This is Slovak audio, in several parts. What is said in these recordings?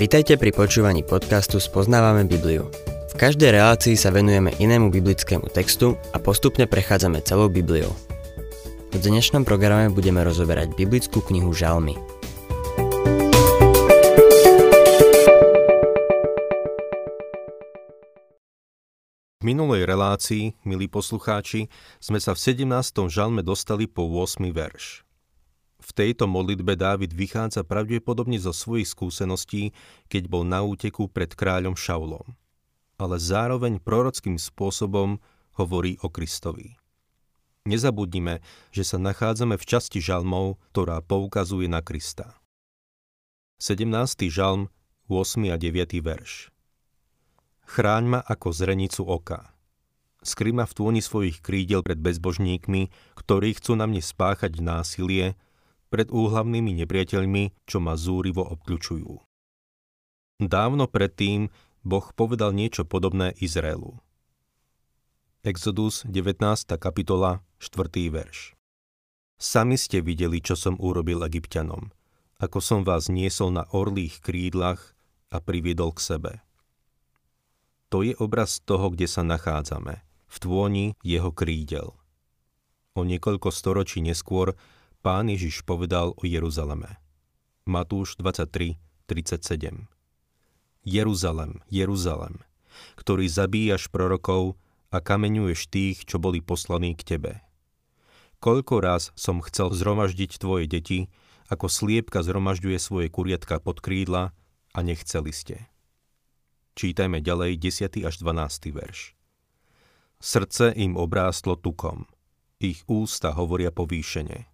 Vitajte pri počúvaní podcastu Spoznávame Bibliu. V každej relácii sa venujeme inému biblickému textu a postupne prechádzame celou Bibliou. V dnešnom programe budeme rozoberať biblickú knihu Žalmy. V minulej relácii, milí poslucháči, sme sa v 17. žalme dostali po 8. verš. V tejto modlitbe Dávid vychádza pravdepodobne zo svojich skúseností, keď bol na úteku pred kráľom Šaulom. Ale zároveň prorockým spôsobom hovorí o Kristovi. Nezabudnime, že sa nachádzame v časti žalmov, ktorá poukazuje na Krista. 17. žalm, 8. a 9. verš. Chráň ma ako zrenicu oka. Skry ma v tôni svojich krídel pred bezbožníkmi, ktorí chcú na mne spáchať násilie, pred úhlavnými nepriateľmi, čo ma zúrivo obkľučujú. Dávno predtým Boh povedal niečo podobné Izraelu. Exodus 19. kapitola, 4. verš. Sami ste videli, čo som urobil egyptianom, ako som vás niesol na orlých krídlach a priviedol k sebe. To je obraz toho, kde sa nachádzame, v tvoni jeho krídel. O niekoľko storočí neskôr pán Ježiš povedal o Jeruzaleme. Matúš 23, 37. Jeruzalem, Jeruzalem, ktorý zabíjaš prorokov a kameňuješ tých, čo boli poslaní k tebe. Koľko raz som chcel zhromaždiť tvoje deti, ako sliepka zhromažďuje svoje kuriatka pod krídla a nechceli ste. Čítajme ďalej 10. až 12. verš. Srdce im obrástlo tukom. Ich ústa hovoria povýšene.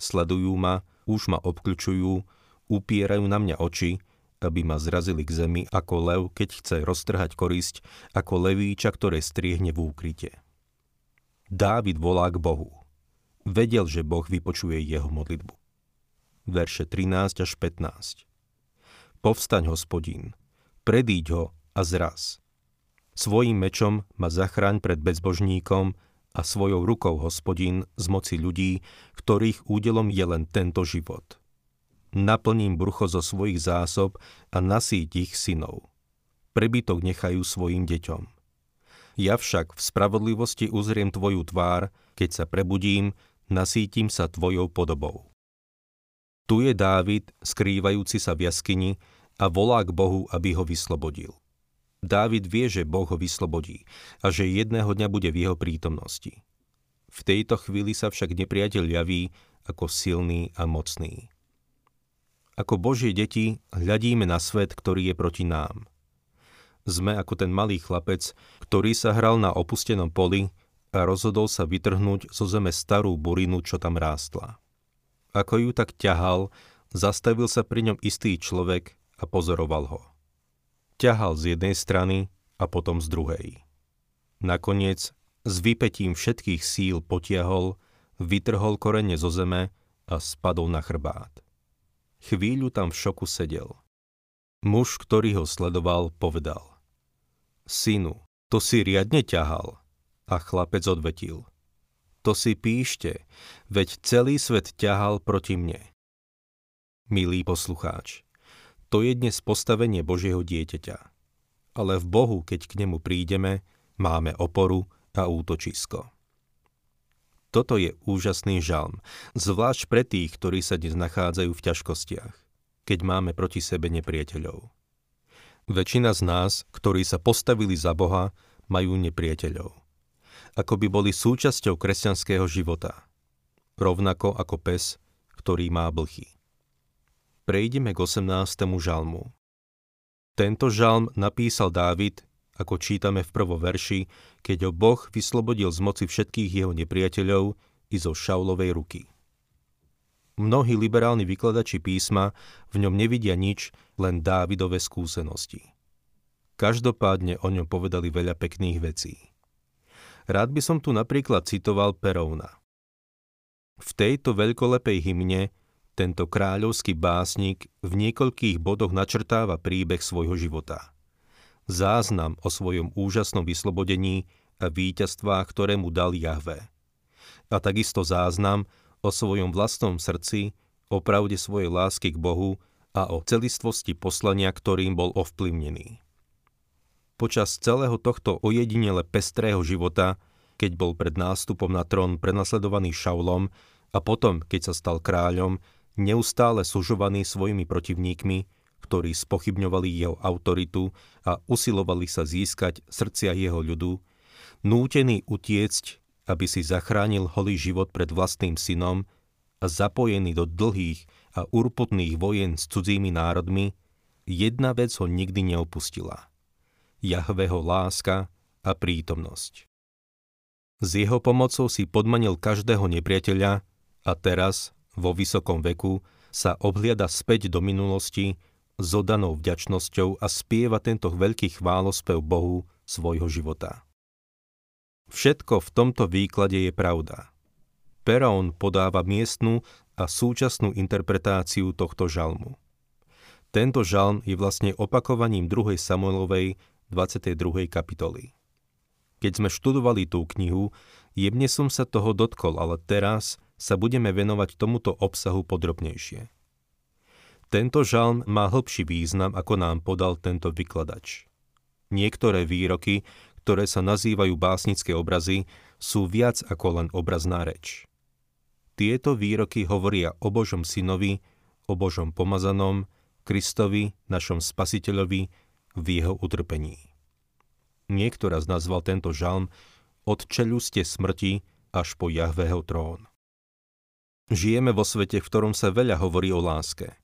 Sledujú ma, už ma obklúčujú, upierajú na mňa oči, aby ma zrazili k zemi ako lev, keď chce roztrhať korisť, ako levíča, ktoré striehne v úkryte. Dávid volá k Bohu. Vedel, že Boh vypočuje jeho modlitbu. Verše 13 až 15. Povstaň, hospodín, predíď ho a zraz. Svojím mečom ma zachráň pred bezbožníkom a svojou rukou hospodín z moci ľudí, ktorých údelom je len tento život. Naplním brucho zo svojich zásob a nasíť ich synov. Prebytok nechajú svojim deťom. Ja však v spravodlivosti uzriem tvoju tvár, keď sa prebudím, nasítim sa tvojou podobou. Tu je Dávid, skrývajúci sa v jaskyni, a volá k Bohu, aby ho vyslobodil. Dávid vie, že Boh ho vyslobodí a že jedného dňa bude v jeho prítomnosti. V tejto chvíli sa však nepriateľ javí ako silný a mocný. Ako Božie deti hľadíme na svet, ktorý je proti nám. Sme ako ten malý chlapec, ktorý sa hral na opustenom poli a rozhodol sa vytrhnúť zo zeme starú burinu, čo tam rástla. Ako ju tak ťahal, zastavil sa pri ňom istý človek a pozoroval ho. Ťahal z jednej strany a potom z druhej. Nakoniec s vypetím všetkých síl potiahol, vytrhol korene zo zeme a spadol na chrbát. Chvíľu tam v šoku sedel. Muž, ktorý ho sledoval, povedal. Synu, to si riadne ťahal. A chlapec odvetil. To si píšte, veď celý svet ťahal proti mne. Milý poslucháč, to je dnes postavenie Božieho dieťaťa. Ale v Bohu, keď k nemu prídeme, máme oporu a útočisko. Toto je úžasný žalm, zvlášť pre tých, ktorí sa dnes nachádzajú v ťažkostiach, keď máme proti sebe nepriateľov. Väčšina z nás, ktorí sa postavili za Boha, majú nepriateľov. Ako by boli súčasťou kresťanského života. Rovnako ako pes, ktorý má blchy prejdeme k 18. žalmu. Tento žalm napísal Dávid, ako čítame v prvom verši, keď ho Boh vyslobodil z moci všetkých jeho nepriateľov i zo Šaulovej ruky. Mnohí liberálni vykladači písma v ňom nevidia nič, len Dávidové skúsenosti. Každopádne o ňom povedali veľa pekných vecí. Rád by som tu napríklad citoval Perovna. V tejto veľkolepej hymne tento kráľovský básnik v niekoľkých bodoch načrtáva príbeh svojho života. Záznam o svojom úžasnom vyslobodení a víťazstvách, ktoré mu dal Jahve. A takisto záznam o svojom vlastnom srdci, o pravde svojej lásky k Bohu a o celistvosti poslania, ktorým bol ovplyvnený. Počas celého tohto ojedinele pestrého života, keď bol pred nástupom na trón prenasledovaný Šaulom a potom, keď sa stal kráľom, neustále sužovaný svojimi protivníkmi, ktorí spochybňovali jeho autoritu a usilovali sa získať srdcia jeho ľudu, nútený utiecť, aby si zachránil holý život pred vlastným synom a zapojený do dlhých a urputných vojen s cudzími národmi, jedna vec ho nikdy neopustila. Jahveho láska a prítomnosť. S jeho pomocou si podmanil každého nepriateľa a teraz, vo vysokom veku, sa obhliada späť do minulosti s odanou vďačnosťou a spieva tento veľký chválospev Bohu svojho života. Všetko v tomto výklade je pravda. Perón podáva miestnu a súčasnú interpretáciu tohto žalmu. Tento žalm je vlastne opakovaním 2. Samuelovej 22. kapitoly. Keď sme študovali tú knihu, jemne som sa toho dotkol, ale teraz sa budeme venovať tomuto obsahu podrobnejšie. Tento žalm má hlbší význam, ako nám podal tento vykladač. Niektoré výroky, ktoré sa nazývajú básnické obrazy, sú viac ako len obrazná reč. Tieto výroky hovoria o Božom synovi, o Božom pomazanom, Kristovi, našom spasiteľovi, v jeho utrpení. Niekto raz nazval tento žalm od čeluste smrti až po Jahveho trón. Žijeme vo svete, v ktorom sa veľa hovorí o láske –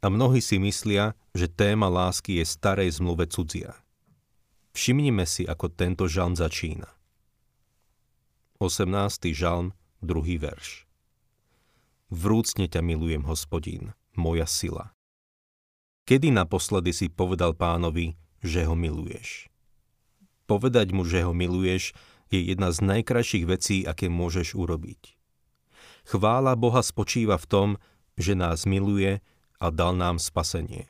a mnohí si myslia, že téma lásky je starej zmluve cudzia. Všimnime si, ako tento žalm začína. 18. žalm, druhý verš. Vrúcne ťa milujem, hospodín, moja sila. Kedy naposledy si povedal pánovi, že ho miluješ? Povedať mu, že ho miluješ, je jedna z najkrajších vecí, aké môžeš urobiť. Chvála Boha spočíva v tom, že nás miluje a dal nám spasenie.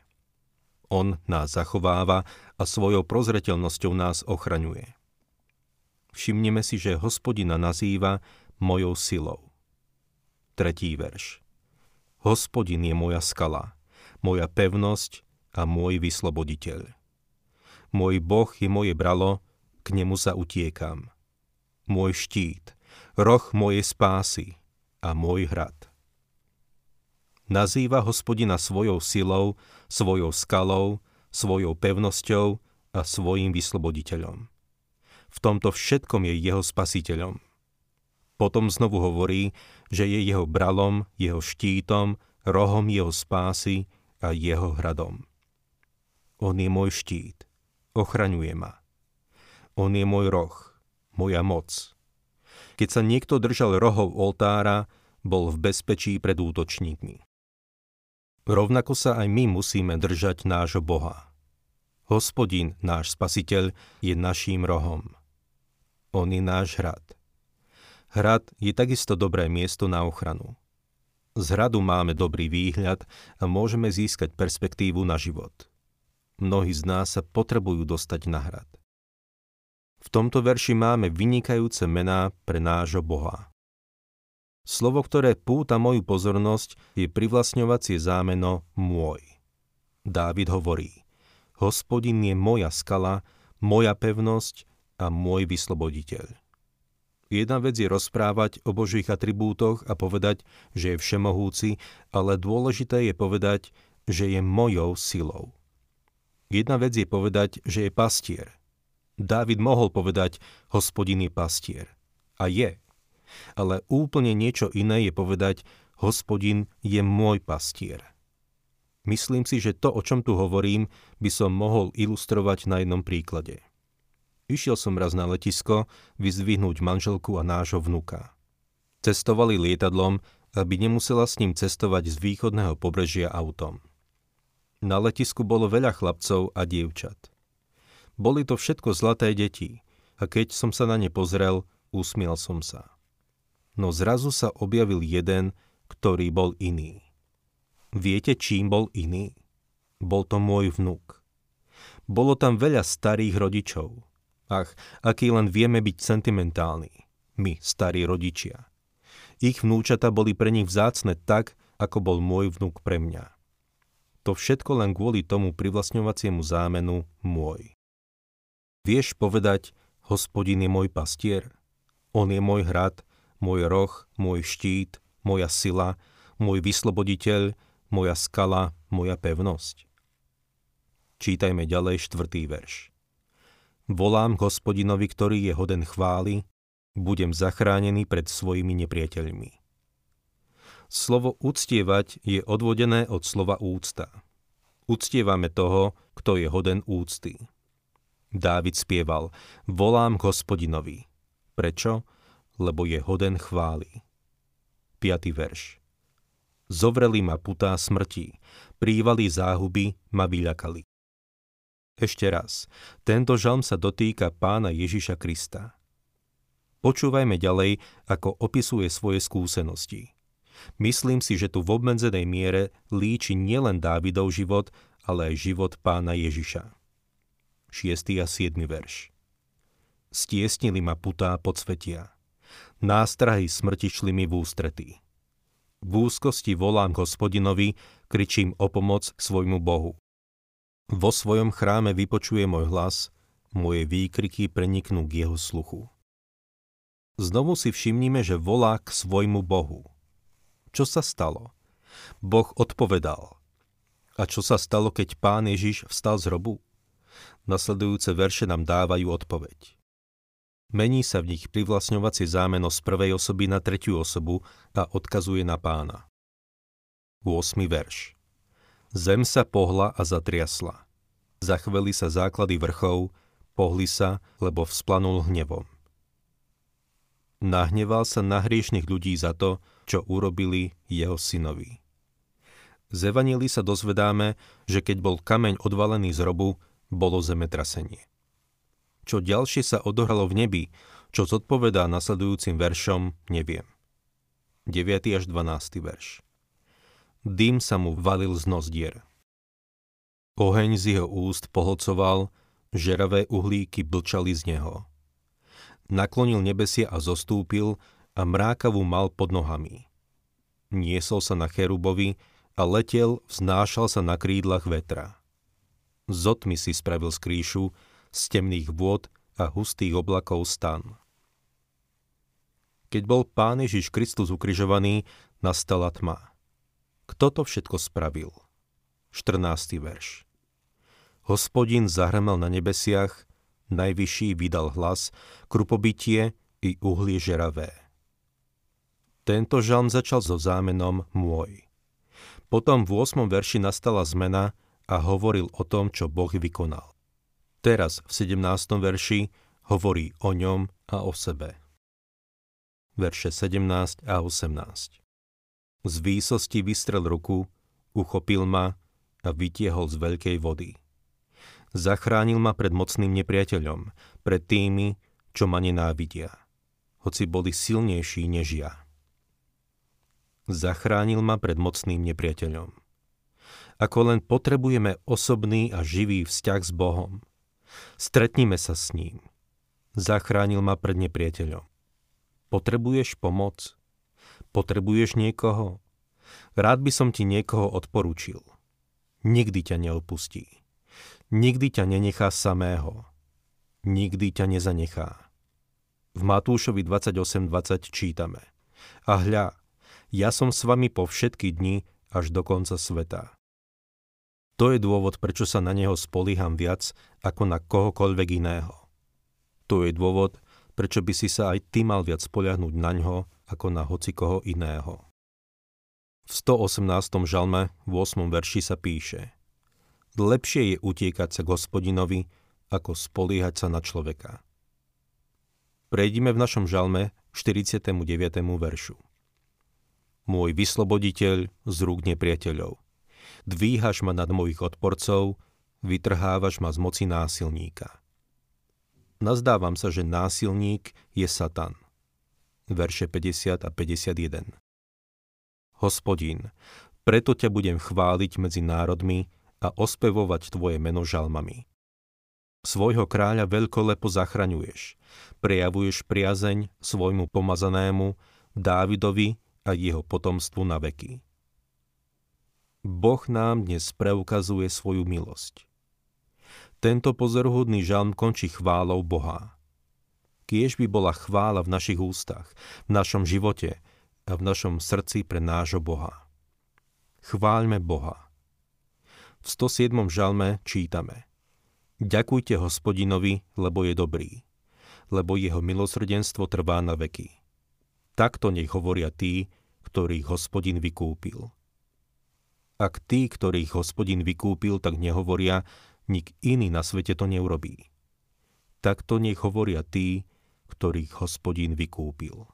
On nás zachováva a svojou prozreteľnosťou nás ochraňuje. Všimneme si, že hospodina nazýva mojou silou. Tretí verš. Hospodin je moja skala, moja pevnosť a môj vysloboditeľ. Môj Boh je moje bralo, k nemu sa utiekam. Môj štít, roh mojej spásy a môj hrad nazýva hospodina svojou silou, svojou skalou, svojou pevnosťou a svojim vysloboditeľom. V tomto všetkom je jeho spasiteľom. Potom znovu hovorí, že je jeho bralom, jeho štítom, rohom jeho spásy a jeho hradom. On je môj štít, ochraňuje ma. On je môj roh, moja moc. Keď sa niekto držal rohov oltára, bol v bezpečí pred útočníkmi. Rovnako sa aj my musíme držať nášho Boha. Hospodin, náš spasiteľ, je naším rohom. On je náš hrad. Hrad je takisto dobré miesto na ochranu. Z hradu máme dobrý výhľad a môžeme získať perspektívu na život. Mnohí z nás sa potrebujú dostať na hrad. V tomto verši máme vynikajúce mená pre nášho Boha. Slovo, ktoré púta moju pozornosť, je privlastňovacie zámeno môj. Dávid hovorí, hospodin je moja skala, moja pevnosť a môj vysloboditeľ. Jedna vec je rozprávať o Božích atribútoch a povedať, že je všemohúci, ale dôležité je povedať, že je mojou silou. Jedna vec je povedať, že je pastier. Dávid mohol povedať, hospodin je pastier. A je, ale úplne niečo iné je povedať, hospodin je môj pastier. Myslím si, že to, o čom tu hovorím, by som mohol ilustrovať na jednom príklade. Išiel som raz na letisko vyzdvihnúť manželku a nášho vnuka. Cestovali lietadlom, aby nemusela s ním cestovať z východného pobrežia autom. Na letisku bolo veľa chlapcov a dievčat. Boli to všetko zlaté deti a keď som sa na ne pozrel, usmiel som sa no zrazu sa objavil jeden, ktorý bol iný. Viete, čím bol iný? Bol to môj vnuk. Bolo tam veľa starých rodičov. Ach, aký len vieme byť sentimentálni. My, starí rodičia. Ich vnúčata boli pre nich vzácne tak, ako bol môj vnuk pre mňa. To všetko len kvôli tomu privlastňovaciemu zámenu môj. Vieš povedať, hospodin je môj pastier? On je môj hrad, môj roh, môj štít, moja sila, môj vysloboditeľ, moja skala, moja pevnosť. Čítajme ďalej štvrtý verš. Volám hospodinovi, ktorý je hoden chvály, budem zachránený pred svojimi nepriateľmi. Slovo uctievať je odvodené od slova úcta. Uctievame toho, kto je hoden úcty. Dávid spieval, volám hospodinovi. Prečo? Lebo je hoden chvály. 5. verš. Zovreli ma putá smrti, prívali záhuby ma vyľakali. Ešte raz, tento žalm sa dotýka pána Ježiša Krista. Počúvajme ďalej, ako opisuje svoje skúsenosti. Myslím si, že tu v obmedzenej miere líči nielen Dávidov život, ale aj život pána Ježiša. 6. a 7. verš. Stiesnili ma putá podsvetia. Nástrahy smrti šli mi v ústretí. V úzkosti volám hospodinovi, kričím o pomoc svojmu Bohu. Vo svojom chráme vypočuje môj hlas, moje výkriky preniknú k jeho sluchu. Znovu si všimnime, že volá k svojmu Bohu. Čo sa stalo? Boh odpovedal. A čo sa stalo, keď pán Ježiš vstal z hrobu? Nasledujúce verše nám dávajú odpoveď. Mení sa v nich privlastňovacie zámeno z prvej osoby na tretiu osobu a odkazuje na pána. 8. verš Zem sa pohla a zatriasla. Zachveli sa základy vrchov, pohli sa, lebo vzplanul hnevom. Nahneval sa na hriešných ľudí za to, čo urobili jeho synovi. Z Evangelii sa dozvedáme, že keď bol kameň odvalený z robu, bolo zemetrasenie. Čo ďalšie sa odohralo v nebi, čo zodpovedá nasledujúcim veršom, neviem. 9. až 12. verš. Dým sa mu valil z nozdier. Oheň z jeho úst pohlcoval, žeravé uhlíky blčali z neho. Naklonil nebesia a zostúpil, a mrákavu mal pod nohami. Niesol sa na cherubovi a letel, vznášal sa na krídlach vetra. Zotmi si spravil skrýšu, z temných vôd a hustých oblakov stan. Keď bol Pán Ježiš Kristus ukrižovaný, nastala tma. Kto to všetko spravil? 14. verš. Hospodin zahrmel na nebesiach, najvyšší vydal hlas, krupobytie i uhlie žeravé. Tento žalm začal so zámenom môj. Potom v 8. verši nastala zmena a hovoril o tom, čo Boh vykonal. Teraz v 17. verši hovorí o ňom a o sebe. Verše 17 a 18 Z výsosti vystrel ruku, uchopil ma a vytiehol z veľkej vody. Zachránil ma pred mocným nepriateľom, pred tými, čo ma nenávidia, hoci boli silnejší než ja zachránil ma pred mocným nepriateľom. Ako len potrebujeme osobný a živý vzťah s Bohom. Stretnime sa s ním. Zachránil ma pred nepriateľom. Potrebuješ pomoc? Potrebuješ niekoho? Rád by som ti niekoho odporúčil. Nikdy ťa neopustí. Nikdy ťa nenechá samého. Nikdy ťa nezanechá. V Matúšovi 28.20 čítame. A hľa, ja som s vami po všetky dni až do konca sveta. To je dôvod, prečo sa na neho spolíham viac ako na kohokoľvek iného. To je dôvod, prečo by si sa aj ty mal viac spoľahnúť na ňo ako na hocikoho iného. V 118. žalme v 8. verši sa píše Lepšie je utiekať sa k ako spoliehať sa na človeka. Prejdime v našom žalme 49. veršu môj vysloboditeľ z rúk nepriateľov. Dvíhaš ma nad mojich odporcov, vytrhávaš ma z moci násilníka. Nazdávam sa, že násilník je Satan. Verše 50 a 51. Hospodín, preto ťa budem chváliť medzi národmi a ospevovať tvoje meno žalmami. Svojho kráľa veľkolepo zachraňuješ, prejavuješ priazeň svojmu pomazanému, Dávidovi a jeho potomstvu na veky. Boh nám dnes preukazuje svoju milosť. Tento pozoruhodný žalm končí chválou Boha. Kiež by bola chvála v našich ústach, v našom živote a v našom srdci pre nášho Boha. Chváľme Boha. V 107. žalme čítame Ďakujte hospodinovi, lebo je dobrý, lebo jeho milosrdenstvo trvá na veky. Takto nech hovoria tí, ktorých hospodin vykúpil. Ak tí, ktorých hospodin vykúpil, tak nehovoria, nik iný na svete to neurobí. Takto nech hovoria tí, ktorých hospodin vykúpil.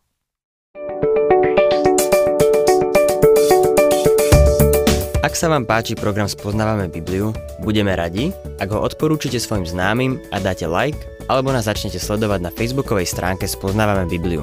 Ak sa vám páči program Spoznávame Bibliu, budeme radi, ak ho odporúčite svojim známym a dáte like, alebo nás začnete sledovať na facebookovej stránke Spoznávame Bibliu.